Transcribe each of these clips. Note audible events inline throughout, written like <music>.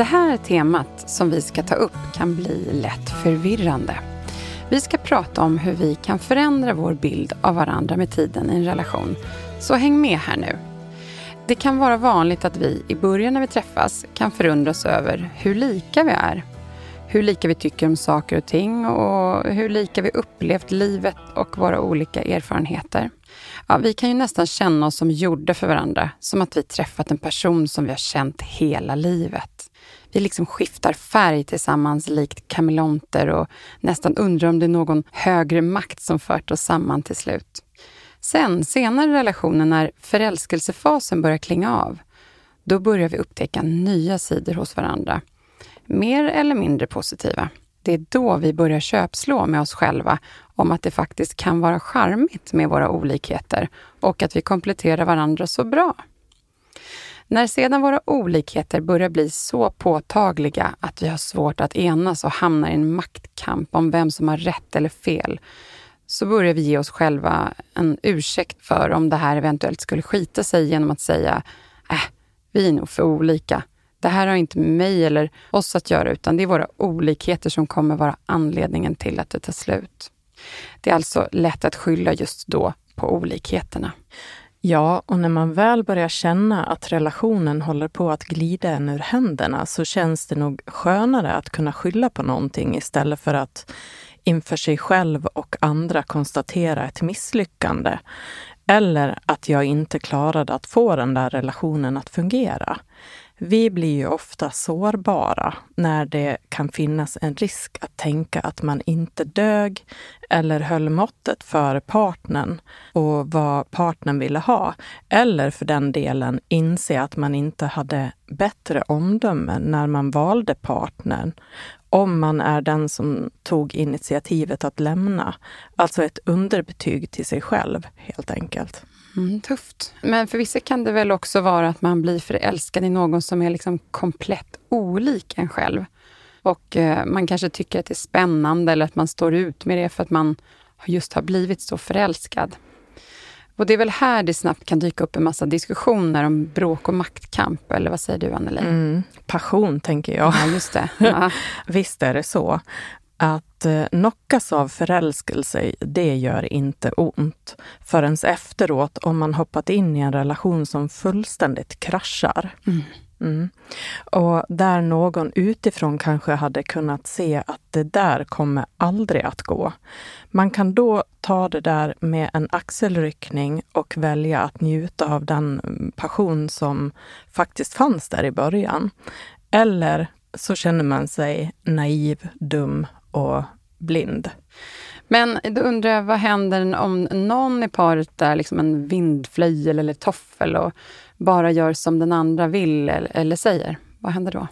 Det här temat som vi ska ta upp kan bli lätt förvirrande. Vi ska prata om hur vi kan förändra vår bild av varandra med tiden i en relation. Så häng med här nu. Det kan vara vanligt att vi i början när vi träffas kan förundras över hur lika vi är. Hur lika vi tycker om saker och ting och hur lika vi upplevt livet och våra olika erfarenheter. Ja, vi kan ju nästan känna oss som gjorda för varandra, som att vi träffat en person som vi har känt hela livet. Vi liksom skiftar färg tillsammans likt kameleonter och nästan undrar om det är någon högre makt som fört oss samman till slut. Sen, senare i relationen, när förälskelsefasen börjar klinga av, då börjar vi upptäcka nya sidor hos varandra. Mer eller mindre positiva. Det är då vi börjar köpslå med oss själva om att det faktiskt kan vara charmigt med våra olikheter och att vi kompletterar varandra så bra. När sedan våra olikheter börjar bli så påtagliga att vi har svårt att enas och hamnar i en maktkamp om vem som har rätt eller fel, så börjar vi ge oss själva en ursäkt för om det här eventuellt skulle skita sig genom att säga äh, vi är nog för olika. Det här har inte med mig eller oss att göra, utan det är våra olikheter som kommer vara anledningen till att det tar slut. Det är alltså lätt att skylla just då på olikheterna. Ja, och när man väl börjar känna att relationen håller på att glida en ur händerna så känns det nog skönare att kunna skylla på någonting istället för att inför sig själv och andra konstatera ett misslyckande. Eller att jag inte klarade att få den där relationen att fungera. Vi blir ju ofta sårbara när det kan finnas en risk att tänka att man inte dög eller höll måttet för partnern och vad partnern ville ha. Eller för den delen inse att man inte hade bättre omdöme när man valde partnern om man är den som tog initiativet att lämna. Alltså ett underbetyg till sig själv, helt enkelt. Mm, tufft. Men för vissa kan det väl också vara att man blir förälskad i någon som är liksom komplett olik en själv. Och eh, man kanske tycker att det är spännande eller att man står ut med det för att man just har blivit så förälskad. Och det är väl här det snabbt kan dyka upp en massa diskussioner om bråk och maktkamp, eller vad säger du Anneli? Mm, passion, tänker jag. Ja, just det. Ja. <laughs> Visst är det så. Att eh, knockas av förälskelse, det gör inte ont förrän efteråt om man hoppat in i en relation som fullständigt kraschar. Mm. Mm. Och där någon utifrån kanske hade kunnat se att det där kommer aldrig att gå. Man kan då ta det där med en axelryckning och välja att njuta av den passion som faktiskt fanns där i början. Eller så känner man sig naiv, dum och blind. Men då undrar jag, vad händer om någon i paret är liksom en vindflöjel eller toffel och bara gör som den andra vill eller, eller säger? Vad händer då?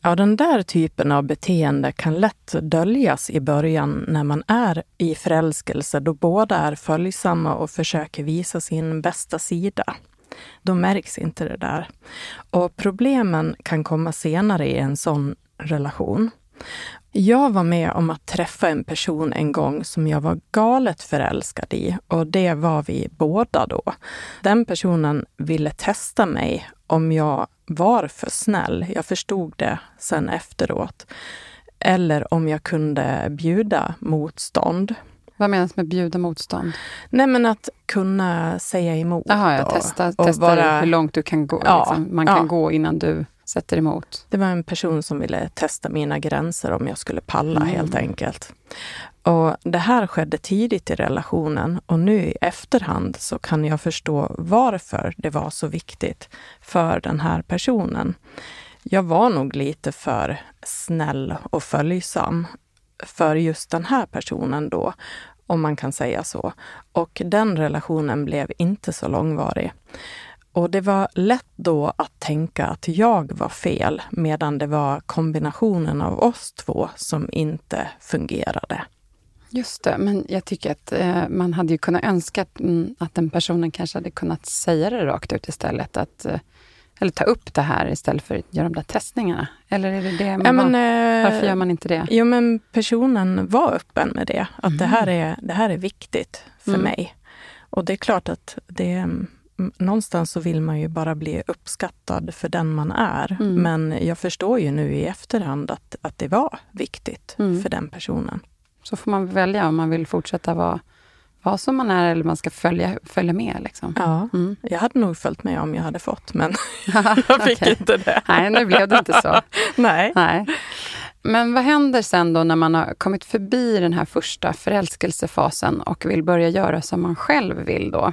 Ja, den där typen av beteende kan lätt döljas i början när man är i förälskelse då båda är följsamma och försöker visa sin bästa sida. Då märks inte det där. Och problemen kan komma senare i en sån relation. Jag var med om att träffa en person en gång som jag var galet förälskad i och det var vi båda då. Den personen ville testa mig om jag var för snäll. Jag förstod det sen efteråt. Eller om jag kunde bjuda motstånd. Vad menas med bjuda motstånd? Nej men att kunna säga emot. Jaha, ja, testa, testa vara, hur långt du kan gå, ja, liksom. man kan ja. gå innan du sätter emot? Det var en person som ville testa mina gränser om jag skulle palla mm. helt enkelt. Och Det här skedde tidigt i relationen och nu i efterhand så kan jag förstå varför det var så viktigt för den här personen. Jag var nog lite för snäll och följsam för just den här personen då, om man kan säga så. Och den relationen blev inte så långvarig. Och det var lätt då att tänka att jag var fel, medan det var kombinationen av oss två som inte fungerade. Just det, men jag tycker att eh, man hade ju kunnat önska att, mm, att den personen kanske hade kunnat säga det rakt ut istället. Att, eh, eller ta upp det här istället för att göra de där testningarna. Eller är det det man Ja, men, var, eh, varför gör man inte det? Jo, men personen var öppen med det. Att det, Mm. här är, det här är viktigt för Mm. mig. Och det är klart att det mm, någonstans så vill man ju bara bli uppskattad för den man är. Mm. Men jag förstår ju nu i efterhand att, att det var viktigt Mm. för den personen. Så får man välja om man vill fortsätta vara, vara som man är eller man ska följa, följa med. Liksom. Ja, Mm. jag hade nog följt med om jag hade fått, men <laughs> <laughs> jag fick Okej. inte det. Nej, nu blev det inte så. <laughs> Nej. Nej. Men vad händer sen då när man har kommit förbi den här första förälskelsefasen och vill börja göra som man själv vill då?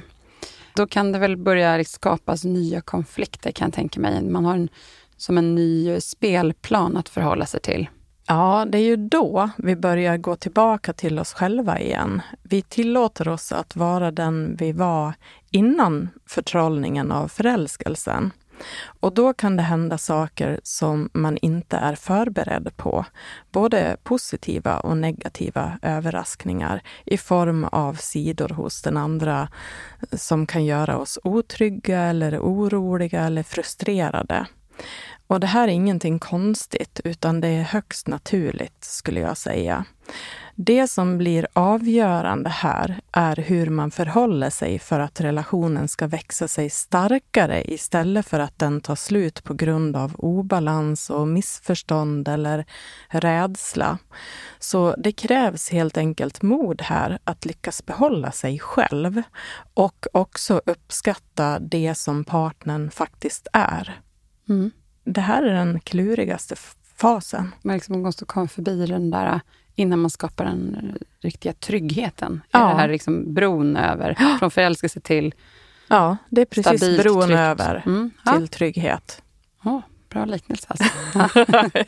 Då kan det väl börja liksom skapas nya konflikter kan jag tänka mig. Man har en, som en ny eh, spelplan att förhålla sig till. Ja, det är ju då vi börjar gå tillbaka till oss själva igen. Vi tillåter oss att vara den vi var innan förtrollningen av förälskelsen. Och då kan det hända saker som man inte är förberedd på. Både positiva och negativa överraskningar i form av sidor hos den andra som kan göra oss otrygga eller oroliga eller frustrerade. Och det här är ingenting konstigt, utan det är högst naturligt, skulle jag säga. Det som blir avgörande här är hur man förhåller sig för att relationen ska växa sig starkare istället för att den tar slut på grund av obalans och missförstånd eller rädsla. Så det krävs helt enkelt mod här att lyckas behålla sig själv och också uppskatta det som partnern faktiskt är. Mm. Det här är den klurigaste fasen. Man liksom måste komma förbi den där innan man skapar den eh, riktiga tryggheten. Ja. Det här liksom bron över, från förälskelse till Ja, det är precis stabilt bron tryggt. över Mm. Ja. till trygghet. Åh, bra liknelse alltså. <laughs>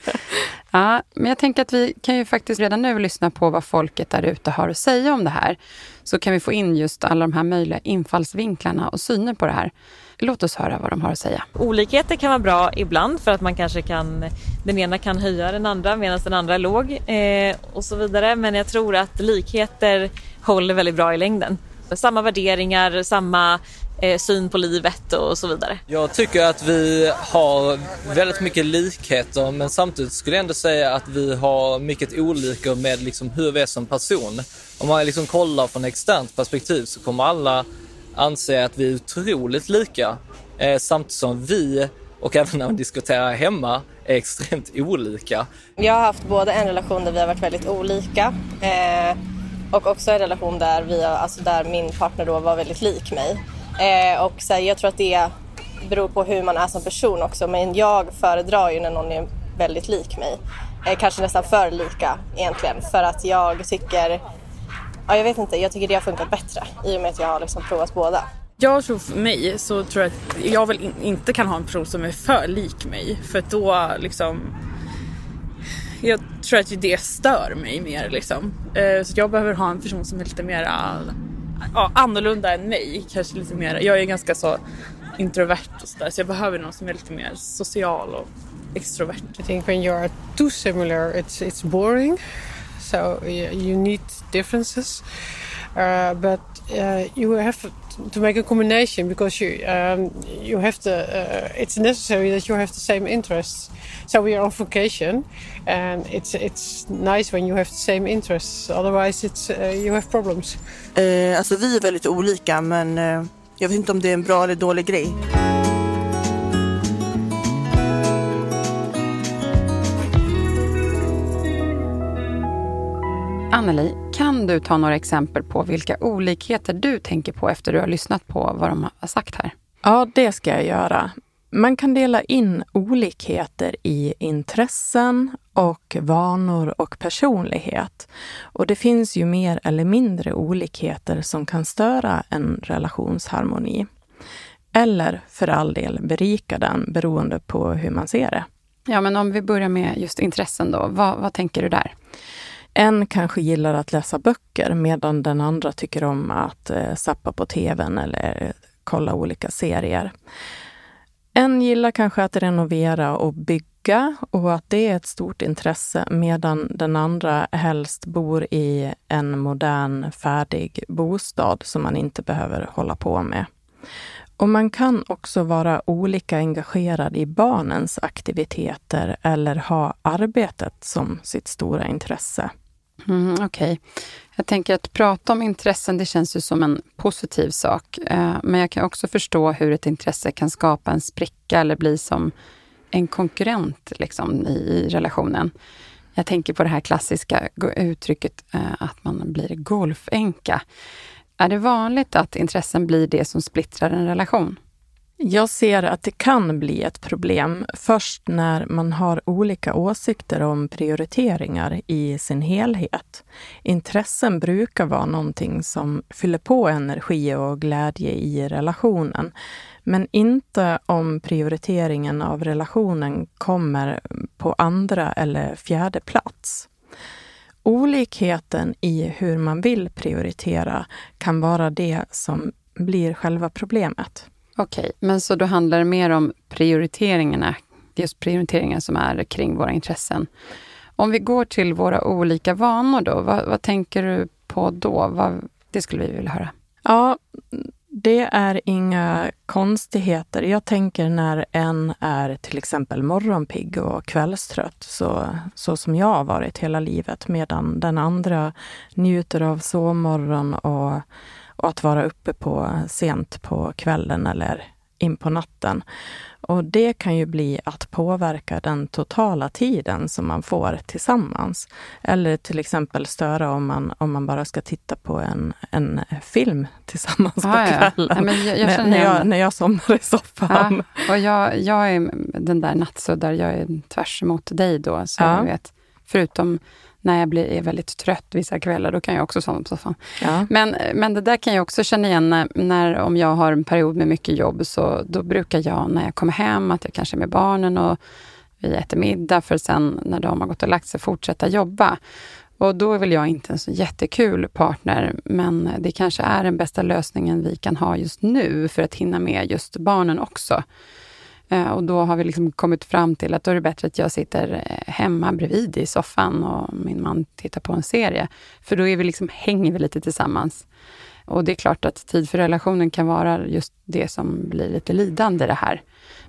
ja, men jag tänker att vi kan ju faktiskt redan nu lyssna på vad folket där ute har att säga om det här. Så kan vi få in just alla de här möjliga infallsvinklarna och syner på det här. Låt oss höra vad de har att säga. Olikheter kan vara bra ibland för att man kanske kan, den ena kan höja den andra medan den andra är låg eh, och så vidare. Men jag tror att likheter håller väldigt bra i längden. Samma värderingar, samma eh, syn på livet och så vidare. Jag tycker att vi har väldigt mycket likheter men samtidigt skulle jag ändå säga att vi har mycket olika med liksom hur vi är som person. Om man liksom kollar från externt perspektiv så kommer alla anse att vi är otroligt lika eh, samtidigt som vi och även när man diskuterar hemma är extremt olika. Jag har haft både en relation där vi har varit väldigt olika eh, och också en relation där, vi har, alltså där min partner då var väldigt lik mig. Eh, och så här, jag tror att det beror på hur man är som person också men jag föredrar ju när någon är väldigt lik mig. Eh, kanske nästan för lika egentligen för att jag tycker, ja jag vet inte, jag tycker det har funkat bättre i och med att jag har liksom provat båda. Jag tror för mig så tror jag att jag väl in, inte kan ha en person som är för lik mig för att då liksom jag tror att det stör mig mer liksom. Eh, Så jag behöver ha en person som är lite mer ja, annorlunda än mig. Kanske lite mer, jag är ganska så introvert och sådär så jag behöver någon som är lite mer social och extrovert. I think when you are too similar, it's it's boring. So y- you need differences, uh, but uh, you have to make a combination because you um, you have to. Uh, it's necessary that you have the same interests. So we are on vacation, and it's it's nice when you have the same interests. Otherwise, it's uh, you have problems. Eh, alltså vi är väldigt olika men eh, jag vet inte om det är en bra eller dålig grej. Anneli, kan du ta några exempel på vilka olikheter du tänker på efter du har lyssnat på vad de har sagt här? Ja, det ska jag göra. Man kan dela in olikheter i intressen och vanor och personlighet. Och det finns ju mer eller mindre olikheter som kan störa en relationsharmoni. Eller för all del berika den beroende på hur man ser det. Ja, men om vi börjar med just intressen då. Vad, vad tänker du där? En kanske gillar att läsa böcker medan den andra tycker om att eh, sappa på tvn eller kolla olika serier. En gillar kanske att renovera och bygga och att det är ett stort intresse medan den andra helst bor i en modern färdig bostad som man inte behöver hålla på med. Och man kan också vara olika engagerad i barnens aktiviteter eller ha arbetet som sitt stora intresse. Mm, Okej. Okay. Jag tänker att prata om intressen, det känns ju som en positiv sak. Eh, men jag kan också förstå hur ett intresse kan skapa en spricka eller bli som en konkurrent liksom, i relationen. Jag tänker på det här klassiska uttrycket eh, att man blir golfänka. Är det vanligt att intressen blir det som splittrar en relation? Jag ser att det kan bli ett problem först när man har olika åsikter om prioriteringar i sin helhet. Intressen brukar vara någonting som fyller på energi och glädje i relationen, men inte om prioriteringen av relationen kommer på andra eller fjärde plats. Olikheten i hur man vill prioritera kan vara det som blir själva problemet. Okej, okay, men så då handlar det mer om prioriteringarna, just prioriteringar som är kring våra intressen. Om vi går till våra olika vanor då, vad, vad tänker du på då? Vad, det skulle vi vilja höra. Ja, det är inga konstigheter. Jag tänker när en är till exempel morgonpigg och kvällstrött, så, så som jag har varit hela livet, medan den andra njuter av sovmorgon och och att vara uppe på sent på kvällen eller in på natten. Och det kan ju bli att påverka den totala tiden som man får tillsammans. Eller till exempel störa om man, om man bara ska titta på en, en film tillsammans ah, på kvällen. Ja. Ja, jag, jag när, jag, när jag somnar i soffan. Ja, och jag, jag är den där nattsuddar, jag är tvärs emot dig då. Så ja. vet, förutom när jag blir, är väldigt trött vissa kvällar, då kan jag också somna på soffan. Ja. Men, men det där kan jag också känna igen när, när, om jag har en period med mycket jobb, så då brukar jag när jag kommer hem, att jag kanske är med barnen och vi äter middag, för sen när de har gått och lagt sig fortsätta jobba. Och då är väl jag inte en så jättekul partner, men det kanske är den bästa lösningen vi kan ha just nu för att hinna med just barnen också. Eh, och då har vi liksom kommit fram till att då är det bättre att jag sitter eh, hemma bredvid i soffan och min man tittar på en serie. För då är vi liksom, hänger vi lite tillsammans. Och det är klart att tid för relationen kan vara just det som blir lite lidande det här.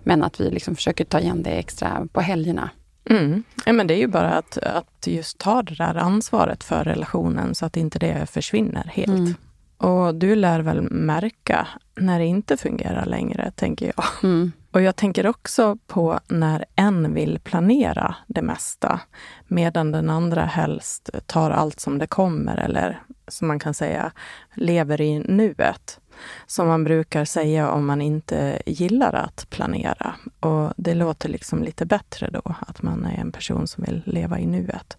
Men att vi liksom försöker ta igen det extra på helgerna. Mm. Ja, men det är ju bara att, att just ta det där ansvaret för relationen så att inte det försvinner helt. Mm. Och du lär väl märka när det inte fungerar längre, tänker jag. Mm. Och jag tänker också på när en vill planera det mesta, medan den andra helst tar allt som det kommer, eller som man kan säga, lever i nuet. Som man brukar säga om man inte gillar att planera. Och det låter liksom lite bättre då, att man är en person som vill leva i nuet.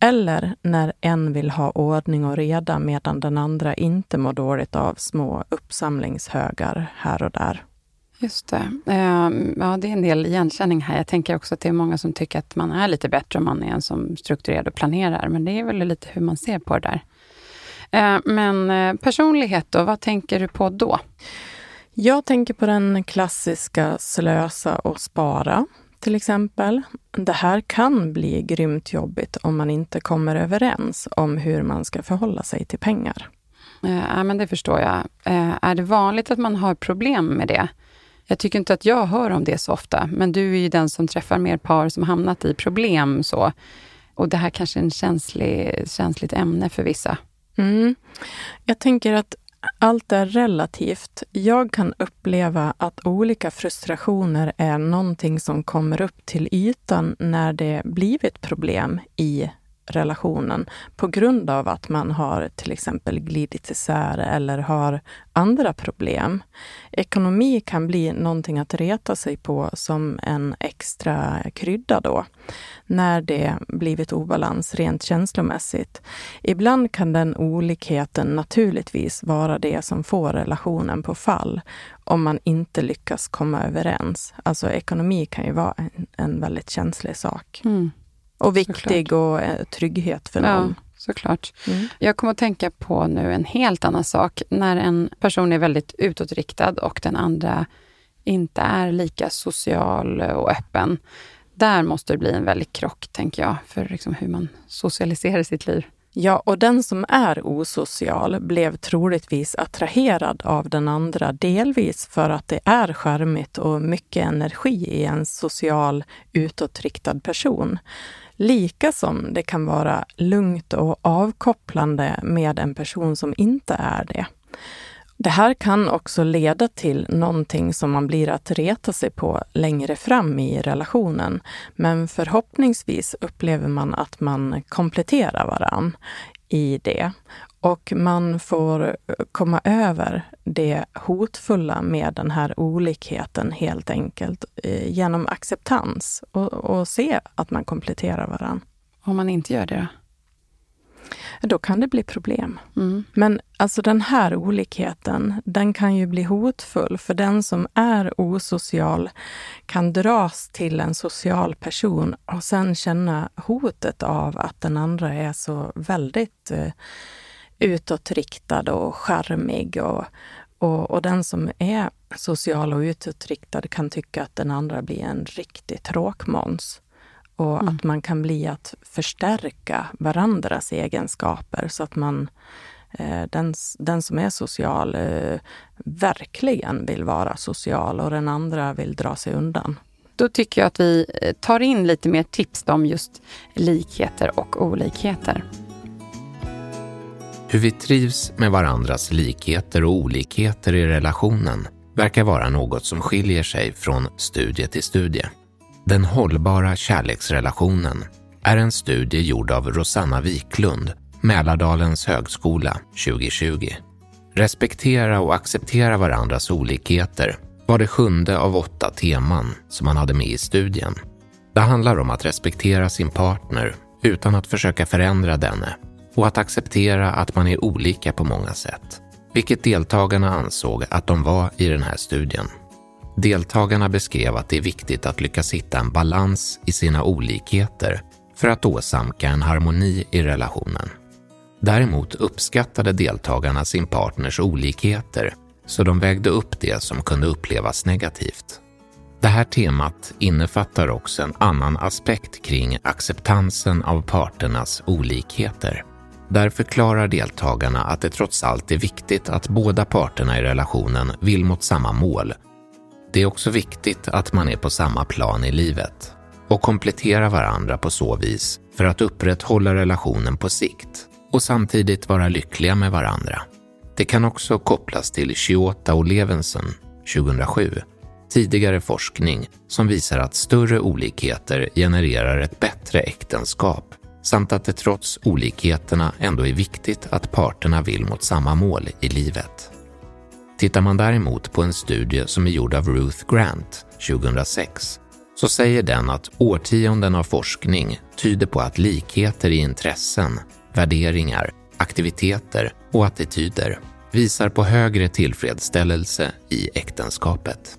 Eller när en vill ha ordning och reda medan den andra inte mår dåligt av små uppsamlingshögar här och där. Just det. Ehm, ja, det är en del igenkänning här. Jag tänker också att det är många som tycker att man är lite bättre om man är en som strukturerar och planerar. Men det är väl lite hur man ser på det där. Ehm, men eh, personlighet då, vad tänker du på då? Jag tänker på den klassiska slösa och spara till exempel. Det här kan bli grymt jobbigt om man inte kommer överens om hur man ska förhålla sig till pengar. Eh, ja, men det förstår jag. Eh, är det vanligt att man har problem med det? Jag tycker inte att jag hör om det så ofta, men du är ju den som träffar mer par som hamnat i problem. så. Och det här kanske är ett känslig, känsligt ämne för vissa. Mm. Jag tänker att allt är relativt. Jag kan uppleva att olika frustrationer är någonting som kommer upp till ytan när det blivit problem i relationen på grund av att man har till exempel glidit isär eller har andra problem. Ekonomi kan bli någonting att reta sig på som en extra krydda då, när det blivit obalans rent känslomässigt. Ibland kan den olikheten naturligtvis vara det som får relationen på fall om man inte lyckas komma överens. Alltså ekonomi kan ju vara en, en väldigt känslig sak. Mm. Och viktig Såklart. och eh, trygghet för någon. Ja, såklart. Mm. Jag kommer att tänka på nu en helt annan sak. När en person är väldigt utåtriktad och den andra inte är lika social och öppen. Där måste det bli en väldig krock, tänker jag, för liksom hur man socialiserar sitt liv. Ja, och den som är osocial blev troligtvis attraherad av den andra, delvis för att det är skärmigt och mycket energi i en social utåtriktad person. Lika som det kan vara lugnt och avkopplande med en person som inte är det. Det här kan också leda till någonting som man blir att reta sig på längre fram i relationen. Men förhoppningsvis upplever man att man kompletterar varann i det. Och man får komma över det hotfulla med den här olikheten helt enkelt eh, genom acceptans och, och se att man kompletterar varann. Om man inte gör det då? då kan det bli problem. Mm. Men alltså den här olikheten, den kan ju bli hotfull för den som är osocial kan dras till en social person och sen känna hotet av att den andra är så väldigt eh, utåtriktad och charmig och, och, och, den som är social och utåtriktad kan tycka att den andra blir en riktig tråkmåns och mm. att man kan bli att förstärka varandras egenskaper så att man eh, den, den som är social eh, verkligen vill vara social och den andra vill dra sig undan. Då tycker jag att vi eh, tar in lite mer tips om just likheter och olikheter. Hur vi trivs med varandras likheter och olikheter i relationen verkar vara något som skiljer sig från studie till studie. Den hållbara kärleksrelationen är en studie gjord av Rosanna Wiklund, Mälardalens högskola 2020. Respektera och acceptera varandras olikheter var det sjunde av åtta teman som man hade med i studien. Det handlar om att respektera sin partner utan att försöka förändra denne och att acceptera att man är olika på många sätt, vilket deltagarna ansåg att de var i den här studien. Deltagarna beskrev att det är viktigt att lyckas hitta en balans i sina olikheter för att åsamka en harmoni i relationen. Däremot uppskattade deltagarna sin partners olikheter så de vägde upp det som kunde upplevas negativt. Det här temat innefattar också en annan aspekt kring acceptansen av parternas olikheter. Där förklarar deltagarna att det trots allt är viktigt att båda parterna i relationen vill mot samma mål det är också viktigt att man är på samma plan i livet och kompletterar varandra på så vis för att upprätthålla relationen på sikt och samtidigt vara lyckliga med varandra. Det kan också kopplas till Chiota och Levenson 2007, tidigare forskning som visar att större olikheter genererar ett bättre äktenskap samt att det trots olikheterna ändå är viktigt att parterna vill mot samma mål i livet. Tittar man däremot på en studie som är gjord av Ruth Grant 2006 så säger den att årtionden av forskning tyder på att likheter i intressen, värderingar, aktiviteter och attityder visar på högre tillfredsställelse i äktenskapet.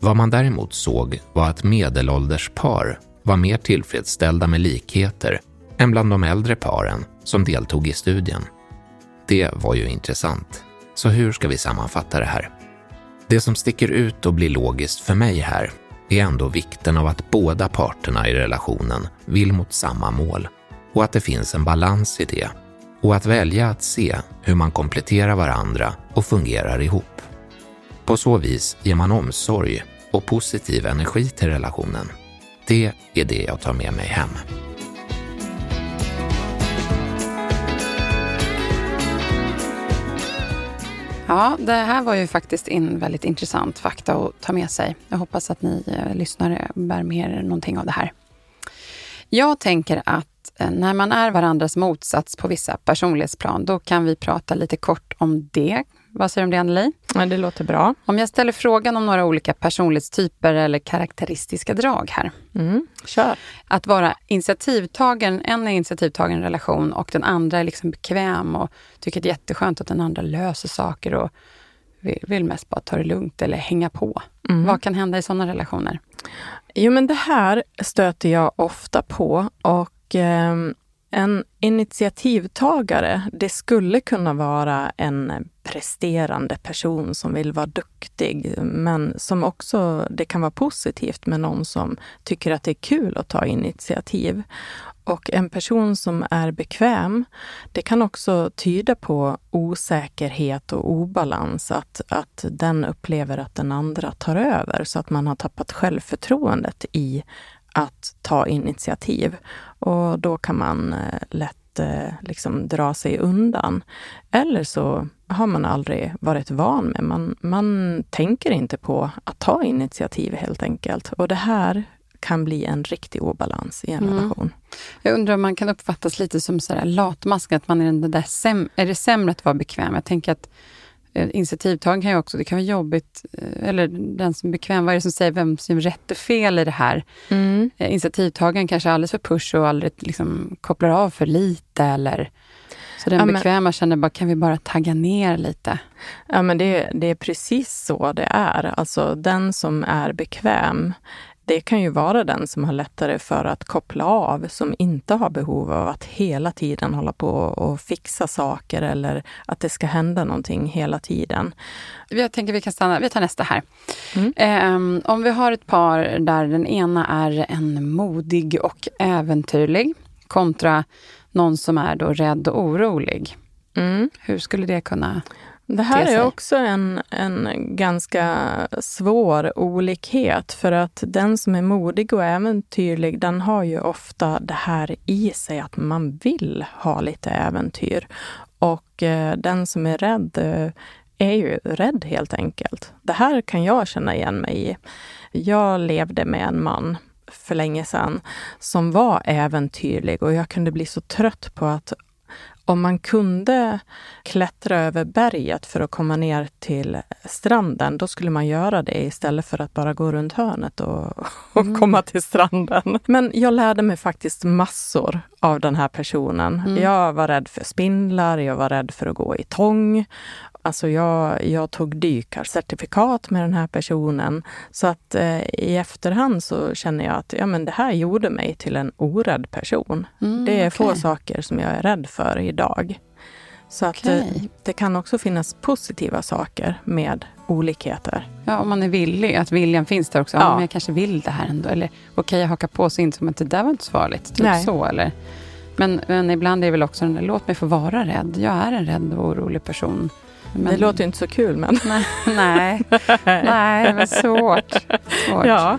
Vad man däremot såg var att medelålders par var mer tillfredsställda med likheter än bland de äldre paren som deltog i studien. Det var ju intressant. Så hur ska vi sammanfatta det här? Det som sticker ut och blir logiskt för mig här är ändå vikten av att båda parterna i relationen vill mot samma mål och att det finns en balans i det och att välja att se hur man kompletterar varandra och fungerar ihop. På så vis ger man omsorg och positiv energi till relationen. Det är det jag tar med mig hem. Ja, det här var ju faktiskt en väldigt intressant fakta att ta med sig. Jag hoppas att ni eh, lyssnare bär med er någonting av det här. Jag tänker att eh, när man är varandras motsats på vissa personlighetsplan, då kan vi prata lite kort om det vad säger du om det, Anneli? Ja, det låter bra. Om jag ställer frågan om några olika personlighetstyper eller karaktäristiska drag här. Mm, kör. Att vara initiativtagen, en är initiativtagen i en relation och den andra är liksom bekväm och tycker det är jätteskönt att den andra löser saker och vill mest bara ta det lugnt eller hänga på. Mm. Vad kan hända i sådana relationer? Jo, men det här stöter jag ofta på och eh, en initiativtagare, det skulle kunna vara en presterande person som vill vara duktig, men som också, det kan vara positivt med någon som tycker att det är kul att ta initiativ. Och en person som är bekväm, det kan också tyda på osäkerhet och obalans, att, att den upplever att den andra tar över, så att man har tappat självförtroendet i att ta initiativ. Och då kan man eh, lätt eh, liksom dra sig undan. Eller så har man aldrig varit van med. Man, man tänker inte på att ta initiativ helt enkelt. Och det här kan bli en riktig obalans i en mm. relation. Jag undrar om man kan uppfattas lite som så latmask, att man är den där säm är det sämre att vara bekväm? Jag tänker att initiativtagaren kan ju också, det kan vara jobbigt, eh, eller den som är bekväm, vad är det som säger vem som rätt och fel i det här? Mm. Eh, initiativtagaren kanske är alldeles för push och aldrig liksom kopplar av för lite eller så den ja, bekväma men, känner bara, kan vi bara tagga ner lite? Ja, men det, det är precis så det är. Alltså den som är bekväm det kan ju vara den som har lättare för att koppla av, som inte har behov av att hela tiden hålla på och fixa saker eller att det ska hända någonting hela tiden. Jag tänker vi kan stanna, vi tar nästa här. Mm. Um, om vi har ett par där den ena är en modig och äventyrlig kontra någon som är då rädd och orolig. Mm. Hur skulle det kunna det här är också en, en ganska svår olikhet för att den som är modig och äventyrlig, den har ju ofta det här i sig att man vill ha lite äventyr. Och eh, den som är rädd eh, är ju rädd helt enkelt. Det här kan jag känna igen mig i. Jag levde med en man för länge sedan som var äventyrlig och jag kunde bli så trött på att om man kunde klättra över berget för att komma ner till stranden, då skulle man göra det istället för att bara gå runt hörnet och, <laughs> och mm. komma till stranden. Men jag lärde mig faktiskt massor av den här personen. Mm. Jag var rädd för spindlar, jag var rädd för att gå i tång Alltså jag, jag tog dykarcertifikat med den här personen. Så att eh, i efterhand så känner jag att ja, men det här gjorde mig till en orädd person. Mm, det är okay. få saker som jag är rädd för idag. Så att okay. det, det, kan också finnas positiva saker med olikheter. Ja, om man är villig, att viljan finns där också. Ja. ja men jag kanske vill det här ändå. Eller okej, okay, jag hakar på så inte som att det där var inte så farligt. Typ Nej. så, eller? Men, men ibland är det väl också den där, låt mig få vara rädd. Jag är en rädd och orolig person. Men... Det låter ju inte så kul men... Nej, nej, <laughs> nej men svårt. svårt. Ja.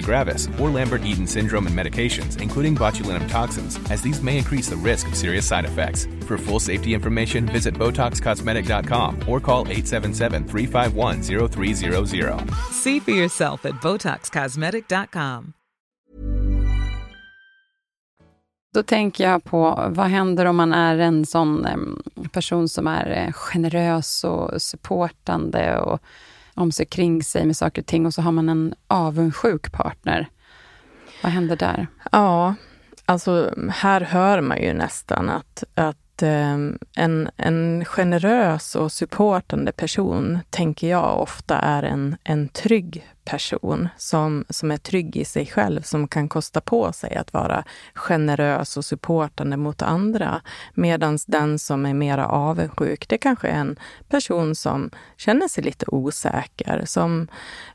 gravis, or Lambert-Eaton syndrome and medications, including botulinum toxins, as these may increase the risk of serious side effects. For full safety information, visit BotoxCosmetic.com or call 877-351-0300. See for yourself at BotoxCosmetic.com. Då tänker jag på, vad händer om man är en sån person som är eh, generös och supportande och om sig kring sig med saker och ting och så har man en avundsjuk partner. Vad händer där? Ja, alltså här hör man ju nästan att, att Ehm, en, en generös och supportande person, tänker jag ofta är en, en trygg person som, som är trygg i sig själv, som kan kosta på sig att vara generös och supportande mot andra. Medan den som är mera avundsjuk, det kanske är en person som känner sig lite osäker, som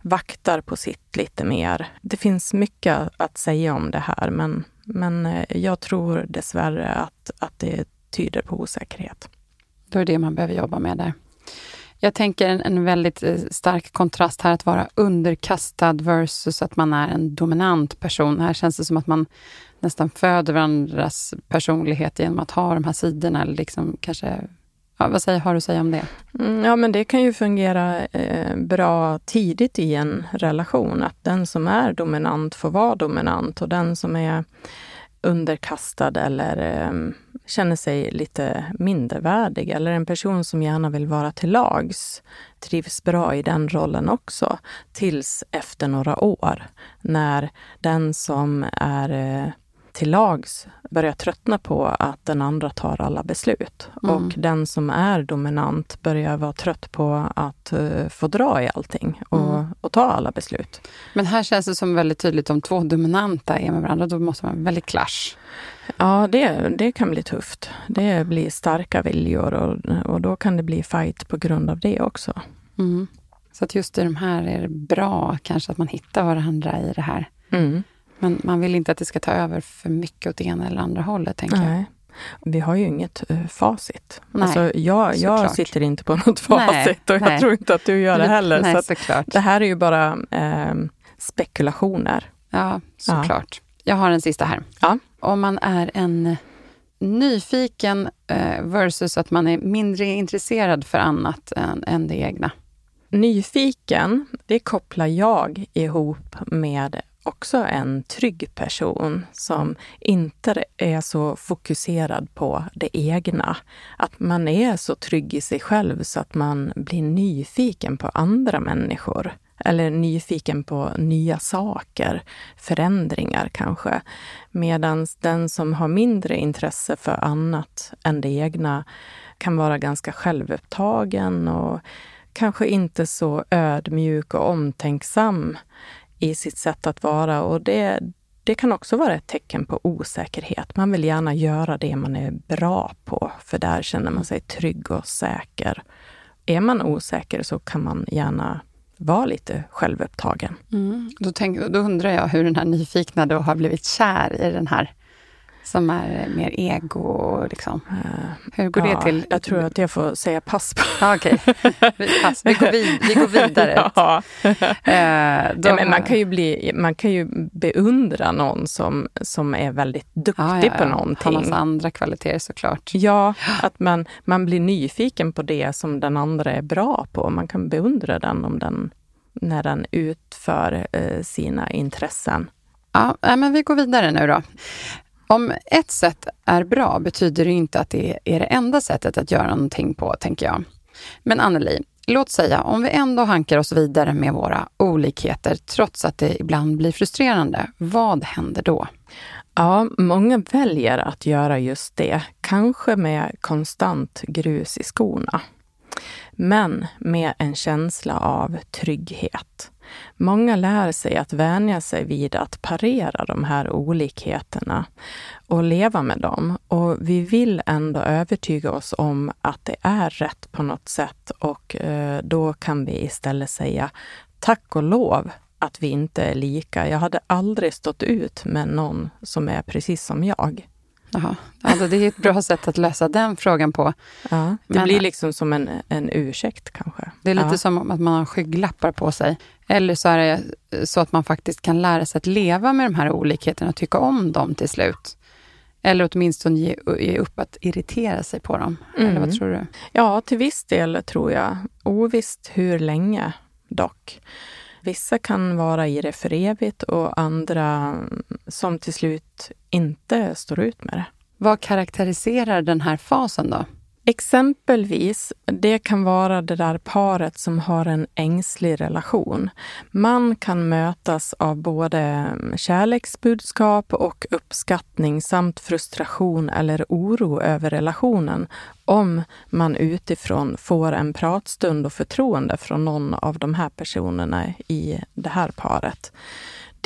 vaktar på sitt lite mer. Det finns mycket att säga om det här, men, men eh, jag tror dessvärre att, att det tyder på osäkerhet. Då är det det man behöver jobba med där. Jag tänker en, en väldigt eh, stark kontrast här att vara underkastad versus att man är en dominant person. Här känns det som att man nästan föder varandras personlighet genom att ha de här sidorna. Eller liksom kanske, ja, vad säger, har du att säga om det? Mm, ja, men det kan ju fungera eh, bra tidigt i en relation. Att den som är dominant får vara dominant och den som är underkastad eller eh, känner sig lite mindervärdig eller en person som gärna vill vara till lags trivs bra i den rollen också. Tills efter några år när den som är eh, till lags börjar tröttna på att den andra tar alla beslut. Mm. Och den som är dominant börjar vara trött på att uh, få dra i allting och, mm. och, ta alla beslut. Men här känns det som väldigt tydligt om två dominanta är med varandra, då måste man väldigt clash. Ja, det, det kan bli tufft. Det blir starka viljor och, och då kan det bli fight på grund av det också. Mm. Så att just i de här är det bra kanske att man hittar varandra i det här. Men man vill inte att det ska ta över för mycket åt ena eller andra hållet, tänker Nej. jag. Vi har ju inget uh, facit. Nej, alltså, jag, jag sitter inte på något <laughs> facit nej, och jag nej. tror inte att du gör det heller. Nej, så såklart. Det här är ju bara eh, spekulationer. Ja, såklart. Ja. Jag har en sista här. Ja. Om man är en nyfiken eh, versus att man är mindre intresserad för annat än, än det egna. Nyfiken, det kopplar jag ihop med också en trygg person som inte är så fokuserad på det egna. Att man är så trygg i sig själv så att man blir nyfiken på andra människor. Eller nyfiken på nya saker, förändringar kanske. Medan den som har mindre intresse för annat än det egna kan vara ganska självupptagen och kanske inte så ödmjuk och omtänksam i sitt sätt att vara. Och det, det kan också vara ett tecken på osäkerhet. Man vill gärna göra det man är bra på, för där känner man sig trygg och säker. Är man osäker så kan man gärna vara lite självupptagen. Mm. Då, tänk, då undrar jag hur den här nyfikna då har blivit kär i den här som är mer ego? Liksom. Hur går ja, det till? Jag tror att jag får säga pass på. Ah, Okej, <laughs> okay. pass. Vi, går vid, vi går vidare. <laughs> Ja. eh, ja, men man, kan ju bli, man kan ju beundra någon som, som är väldigt duktig ah, ja, på någonting. Har massa andra kvaliteter såklart. Ja, att man, man blir nyfiken på det som den andra är bra på. Man kan beundra den om den när den utför eh, sina intressen. Ja, men vi går vidare nu då. Om ett sätt är bra betyder det inte att det är det enda sättet att göra någonting på, tänker jag. Men Anneli, låt säga om vi ändå hankar oss vidare med våra olikheter, trots att det ibland blir frustrerande, vad händer då? Ja, många väljer att göra just det, kanske med konstant grus i skorna. Men med en känsla av trygghet. Många lär sig att vänja sig vid att parera de här olikheterna och leva med dem. Och vi vill ändå övertyga oss om att det är rätt på något sätt och eh, då kan vi istället säga tack och lov att vi inte är lika. Jag hade aldrig stått ut med någon som är precis som jag. Jaha. Alltså det är ett bra sätt att lösa den frågan på. Ja, det Men, blir liksom som en, en ursäkt kanske. Det är lite ja. som att man har skygglappar på sig. Eller så är det så att man faktiskt kan lära sig att leva med de här olikheterna och tycka om dem till slut. Eller åtminstone ge, ge upp att irritera sig på dem. Mm. Eller vad mm. tror du? Ja, till viss del tror jag. Ovisst hur länge dock. Vissa kan vara i det för evigt och andra som till slut inte står ut med det. Vad karaktäriserar den här fasen då? Exempelvis, det kan vara det där paret som har en ängslig relation. Man kan mötas av både mm, kärleksbudskap och uppskattning samt frustration eller oro över relationen om man utifrån får en pratstund och förtroende från någon av de här personerna i det här paret.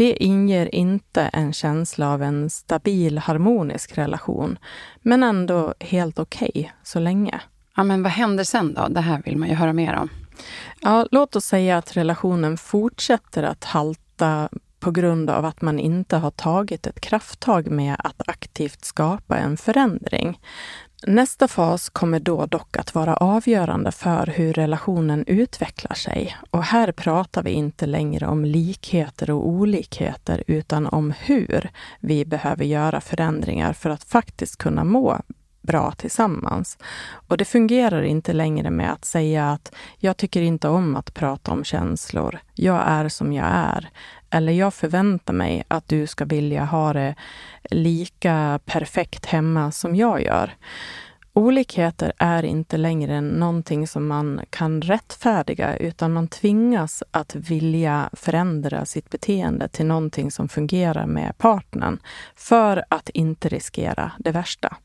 Det inger inte en känsla av en stabil, harmonisk relation, men ändå helt okej okay, så länge. Ja, men vad händer sen då? Det här vill man ju höra mer om. Ja, låt oss säga att relationen fortsätter att halta på grund av att man inte har tagit ett krafttag med att aktivt skapa en förändring. Nästa fas kommer då dock att vara avgörande för hur relationen utvecklar sig. Och här pratar vi inte längre om likheter och olikheter, utan om hur vi behöver göra förändringar för att faktiskt kunna må bra tillsammans. Och det fungerar inte längre med att säga att jag tycker inte om att prata om känslor. Jag är som jag är. Eller jag förväntar mig att du ska vilja ha det lika perfekt hemma som jag gör. Olikheter är inte längre någonting som man kan rättfärdiga utan man tvingas att vilja förändra sitt beteende till någonting som fungerar med partnern för att inte riskera det värsta.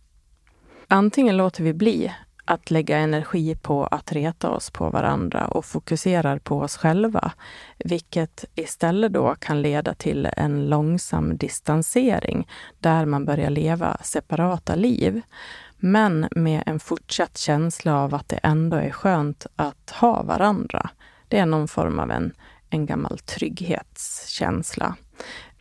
Antingen låter vi bli att lägga energi på att reta oss på varandra och fokuserar på oss själva, vilket istället då kan leda till en långsam distansering där man börjar leva separata liv, men med en fortsatt känsla av att det ändå är skönt att ha varandra. Det är någon form av en, en gammal trygghetskänsla.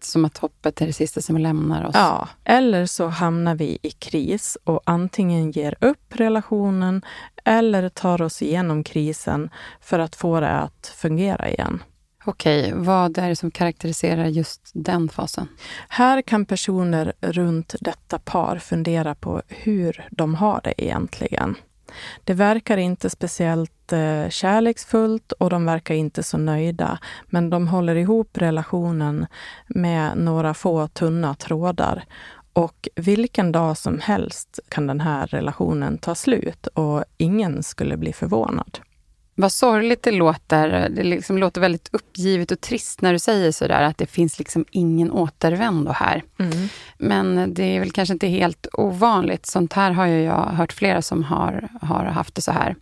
Som att hoppet är det sista som lämnar oss. Ja, eller så hamnar vi i kris och antingen ger upp relationen eller tar oss igenom krisen för att få det att fungera igen. Okej, vad är det som karaktäriserar just den fasen? Här kan personer runt detta par fundera på hur de har det egentligen. Det verkar inte speciellt eh, kärleksfullt och de verkar inte så nöjda. Men de håller ihop relationen med några få tunna trådar. Och vilken dag som helst kan den här relationen ta slut och ingen skulle bli förvånad. Vad sorgligt det låter. Det liksom låter väldigt uppgivet och trist när du säger sådär att det finns liksom ingen återvändo här. Mm. Men det är väl kanske inte helt ovanligt. Sånt här har ju jag hört flera som har, har haft det så här.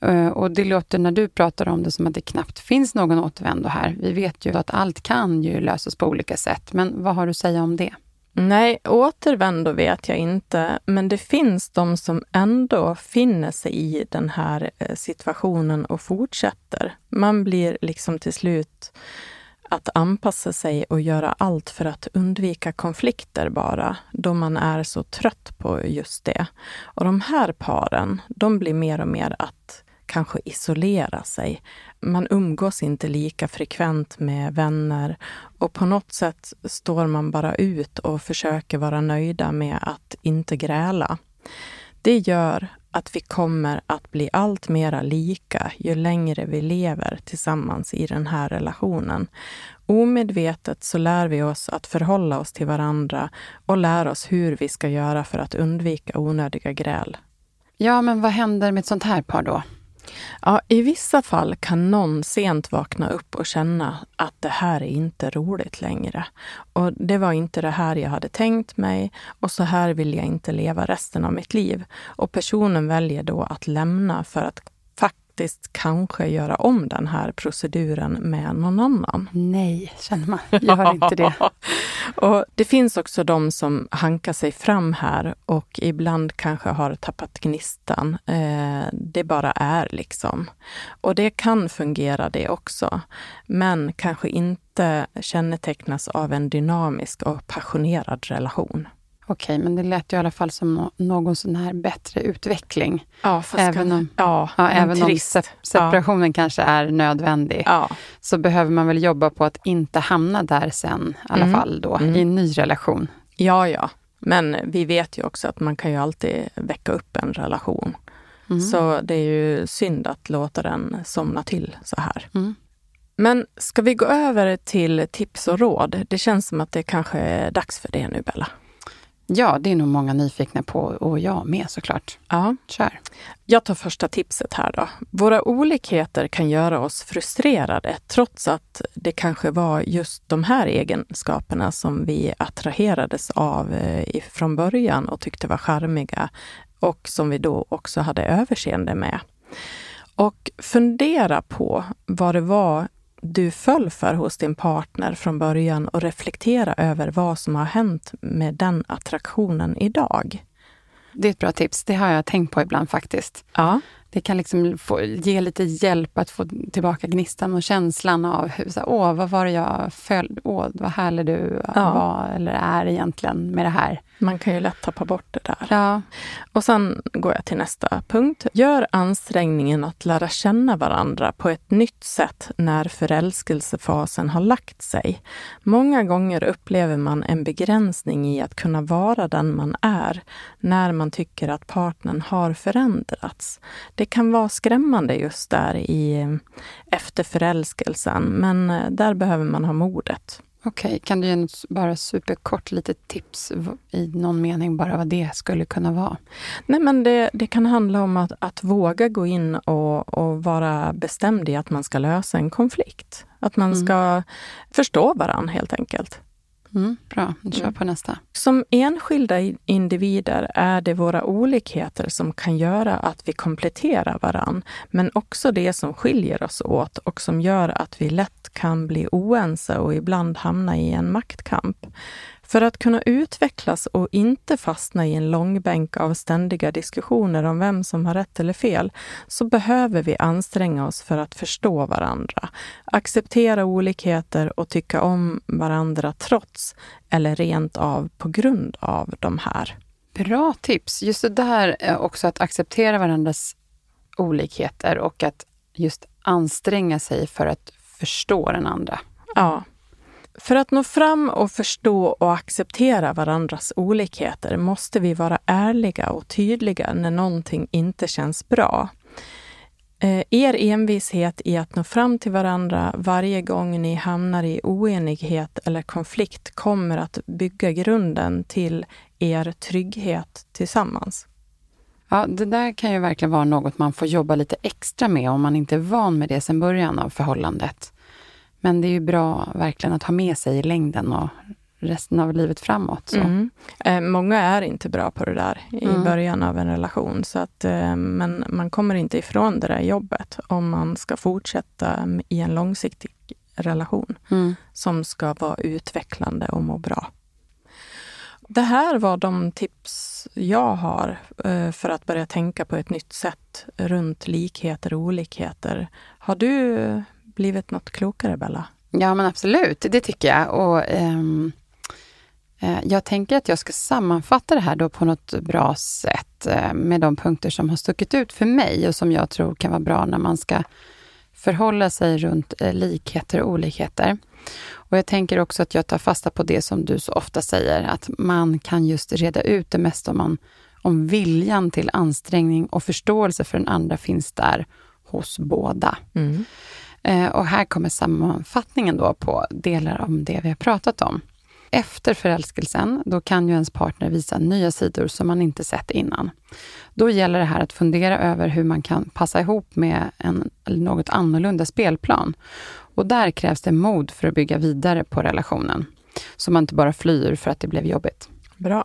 Eh, och det låter när du pratar om det som att det knappt finns någon återvändo här. Vi vet ju att allt kan ju lösas på olika sätt. Men vad har du att säga om det? Nej, återvändo vet jag inte, men det finns de som ändå finner sig i den här eh, situationen och fortsätter. Man blir liksom till slut att anpassa sig och göra allt för att undvika konflikter bara, då man är så trött på just det. Och de här paren, de blir mer och mer att kanske isolera sig. Man umgås inte lika frekvent med vänner och på något sätt står man bara ut och försöker vara nöjda med att inte gräla. Det gör att vi kommer att bli allt mera lika ju längre vi lever tillsammans i den här relationen. Omedvetet så lär vi oss att förhålla oss till varandra och lär oss hur vi ska göra för att undvika onödiga gräl. Ja, men vad händer med ett sånt här par då? Ja, I vissa fall kan någon sent vakna upp och känna att det här är inte roligt längre. Och det var inte det här jag hade tänkt mig och så här vill jag inte leva resten av mitt liv. Och personen väljer då att lämna för att faktiskt kanske göra om den här proceduren med någon annan. Nej, känner man. Gör inte det. <laughs> och det finns också de som hankar sig fram här och ibland kanske har tappat gnistan. Eh, det bara är liksom. Och det kan fungera det också. Men kanske inte kännetecknas av en dynamisk och passionerad relation. Okej, men det lät ju i alla fall som någon sån här bättre utveckling. Ja, även om, ja, ja, även om separationen ja. kanske är nödvändig, så behöver man väl jobba på att inte hamna där sen, i alla mm. fall då, mm. i en ny relation. Ja, ja. Men vi vet ju också att man kan ju alltid väcka upp en relation. Mm. Så det är ju synd att låta den somna till så här. Mm. Men ska vi gå över till tips och råd? Det känns som att det kanske är dags för det nu, Bella. Ja, det är nog många nyfikna på och jag med såklart. Ja. Kör. Jag tar första tipset här då. Våra olikheter kan göra oss frustrerade trots att det kanske var just de här egenskaperna som vi attraherades av eh, från början och tyckte var charmiga och som vi då också hade överseende med. Och fundera på vad det var du föll för hos din partner från början och reflektera över vad som har hänt med den attraktionen idag. Det är ett bra tips. Det har jag tänkt på ibland faktiskt. Ja. Det kan liksom få, ge lite hjälp att få tillbaka gnistan och känslan av hur, så, åh, vad var det jag föll, åh, vad härlig du ja. var eller är egentligen med det här. Man kan ju lätt tappa bort det där. Ja. Och sen går jag till nästa punkt. Gör ansträngningen att lära känna varandra på ett nytt sätt när förälskelsefasen har lagt sig. Många gånger upplever man en begränsning i att kunna vara den man är när man tycker att partnern har förändrats. Det kan vara skrämmande just där i efter förälskelsen, men eh, där behöver man ha modet. Okej, okay. kan du ge något bara superkort litet tips i någon mening bara vad det skulle kunna vara? Nej, men det, det kan handla om att, att våga gå in och, och, vara bestämd i att man ska lösa en konflikt. Att man mm. ska förstå varandra helt enkelt. Mm, bra, kör mm. på nästa. Som enskilda individer är det våra olikheter som kan göra att vi kompletterar varann, men också det som skiljer oss åt och som gör att vi lätt kan bli oense och ibland hamna i en maktkamp. För att kunna utvecklas och inte fastna i en långbänk av ständiga diskussioner om vem som har rätt eller fel, så behöver vi anstränga oss för att förstå varandra, acceptera olikheter och tycka om varandra trots eller rent av på grund av de här. Bra tips! Just det där också att acceptera varandras olikheter och att just anstränga sig för att förstå den andra. Ja. För att nå fram och förstå och acceptera varandras olikheter måste vi vara ärliga och tydliga när någonting inte känns bra. Eh, er envishet i att nå fram till varandra varje gång ni hamnar i oenighet eller konflikt kommer att bygga grunden till er trygghet tillsammans. Ja, det där kan ju verkligen vara något man får jobba lite extra med om man inte är van med det sedan början av förhållandet. Men det är ju bra verkligen att ha med sig i längden och resten av livet framåt. Så. Mm. Eh, många är inte bra på det där i mm. början av en relation. Så att, eh, men man kommer inte ifrån det där jobbet om man ska fortsätta i en långsiktig relation mm. som ska vara utvecklande och må bra. Det här var de tips jag har eh, för att börja tänka på ett nytt sätt runt likheter och olikheter. Har du blivit något klokare, Bella? Ja, men absolut. Det tycker jag. Och, um, uh, jag tänker att jag ska sammanfatta det här då på något bra sätt uh, med de punkter som har stuckit ut för mig och som jag tror kan vara bra när man ska förhålla sig runt uh, likheter och olikheter. Och jag tänker också att jag tar fasta på det som du så ofta säger, att man kan just reda ut det mesta om, man, om viljan till ansträngning och förståelse för den andra finns där hos båda. Mm. Eh, och här kommer sammanfattningen då på delar av det vi har pratat om. Efter förälskelsen, då kan ju ens partner visa nya sidor som man inte sett innan. Då gäller det här att fundera över hur man kan passa ihop med en något annorlunda spelplan. Och där krävs det mod för att bygga vidare på relationen. Så man inte bara flyr för att det blev jobbigt. Bra.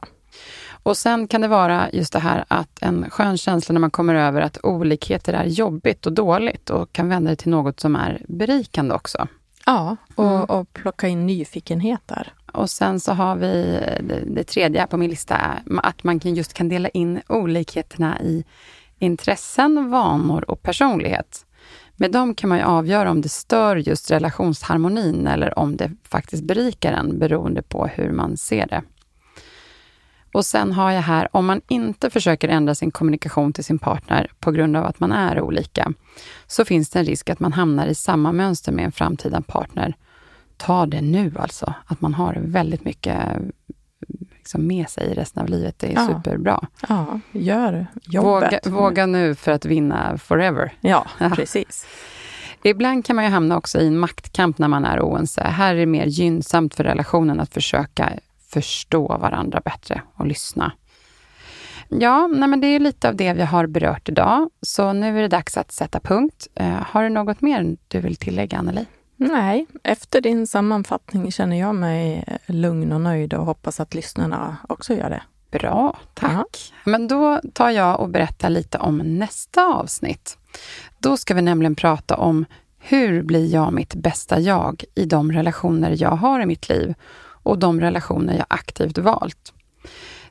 Och sen kan det vara just det här att en skön känsla när man kommer över att olikheter är jobbigt och dåligt och kan vända det till något som är berikande också. Ja, och, mm. och plocka in nyfikenhet där. Och sen så har vi det, det tredje på min lista, att man kan just kan dela in olikheterna i intressen, vanor och personlighet. Med dem kan man ju avgöra om det stör just relationsharmonin eller om det faktiskt berikar en beroende på hur man ser det. Och sen har jag här, om man inte försöker ändra sin kommunikation till sin partner på grund av att man är olika, så finns det en risk att man hamnar i samma mönster med en framtida partner. Ta det nu alltså, att man har väldigt mycket liksom med sig resten av livet. Det är ja. superbra. Ja, gör jobbet. Våga, våga nu för att vinna forever. Ja, <laughs> precis. Ibland kan man ju hamna också i en maktkamp när man är oense. Här är det mer gynnsamt för relationen att försöka förstå varandra bättre och lyssna. Ja, nej men det är lite av det vi har berört idag. Så nu är det dags att sätta punkt. Uh, har du något mer du vill tillägga, Anneli? Nej, efter din sammanfattning känner jag mig lugn och nöjd och hoppas att lyssnarna också gör det. Bra, tack. Aha. Men då tar jag och berättar lite om nästa avsnitt. Då ska vi nämligen prata om hur blir jag mitt bästa jag i de relationer jag har i mitt liv och de relationer jag aktivt valt.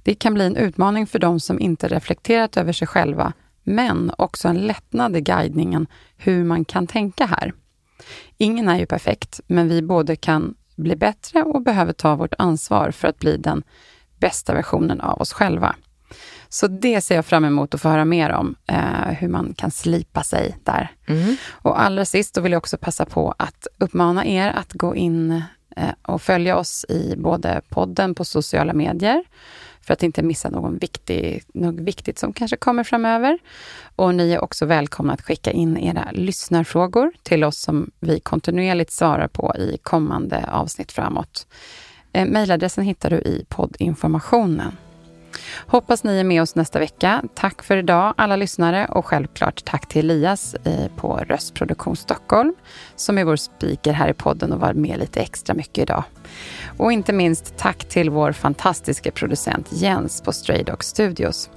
Det kan bli en utmaning för de som inte reflekterat över sig själva, men också en lättnad i guidningen hur man kan tänka här. Ingen är ju perfekt, men vi både kan bli bättre och behöver ta vårt ansvar för att bli den bästa versionen av oss själva. Så det ser jag fram emot att få höra mer om, eh, hur man kan slipa sig där. Mm. Och allra sist då vill jag också passa på att uppmana er att gå in Eh, och följa oss i både podden på sociala medier, för att inte missa någon viktig, något viktigt som kanske kommer framöver. Och ni är också välkomna att skicka in era lyssnarfrågor till oss som vi kontinuerligt svarar på i kommande avsnitt framåt. Eh, Mejladressen hittar du i poddinformationen. Hoppas ni är med oss nästa vecka. Tack för idag alla lyssnare och självklart tack till Elias eh, på Röstproduktion Stockholm som är vår speaker här i podden och var med lite extra mycket idag. Och inte minst tack till vår fantastiska producent Jens på Stray Dog Studios.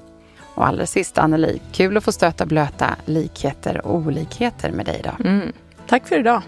Och allra sist Anneli, kul att få stöta blöta likheter och olikheter med dig idag. Mm. Tack för idag.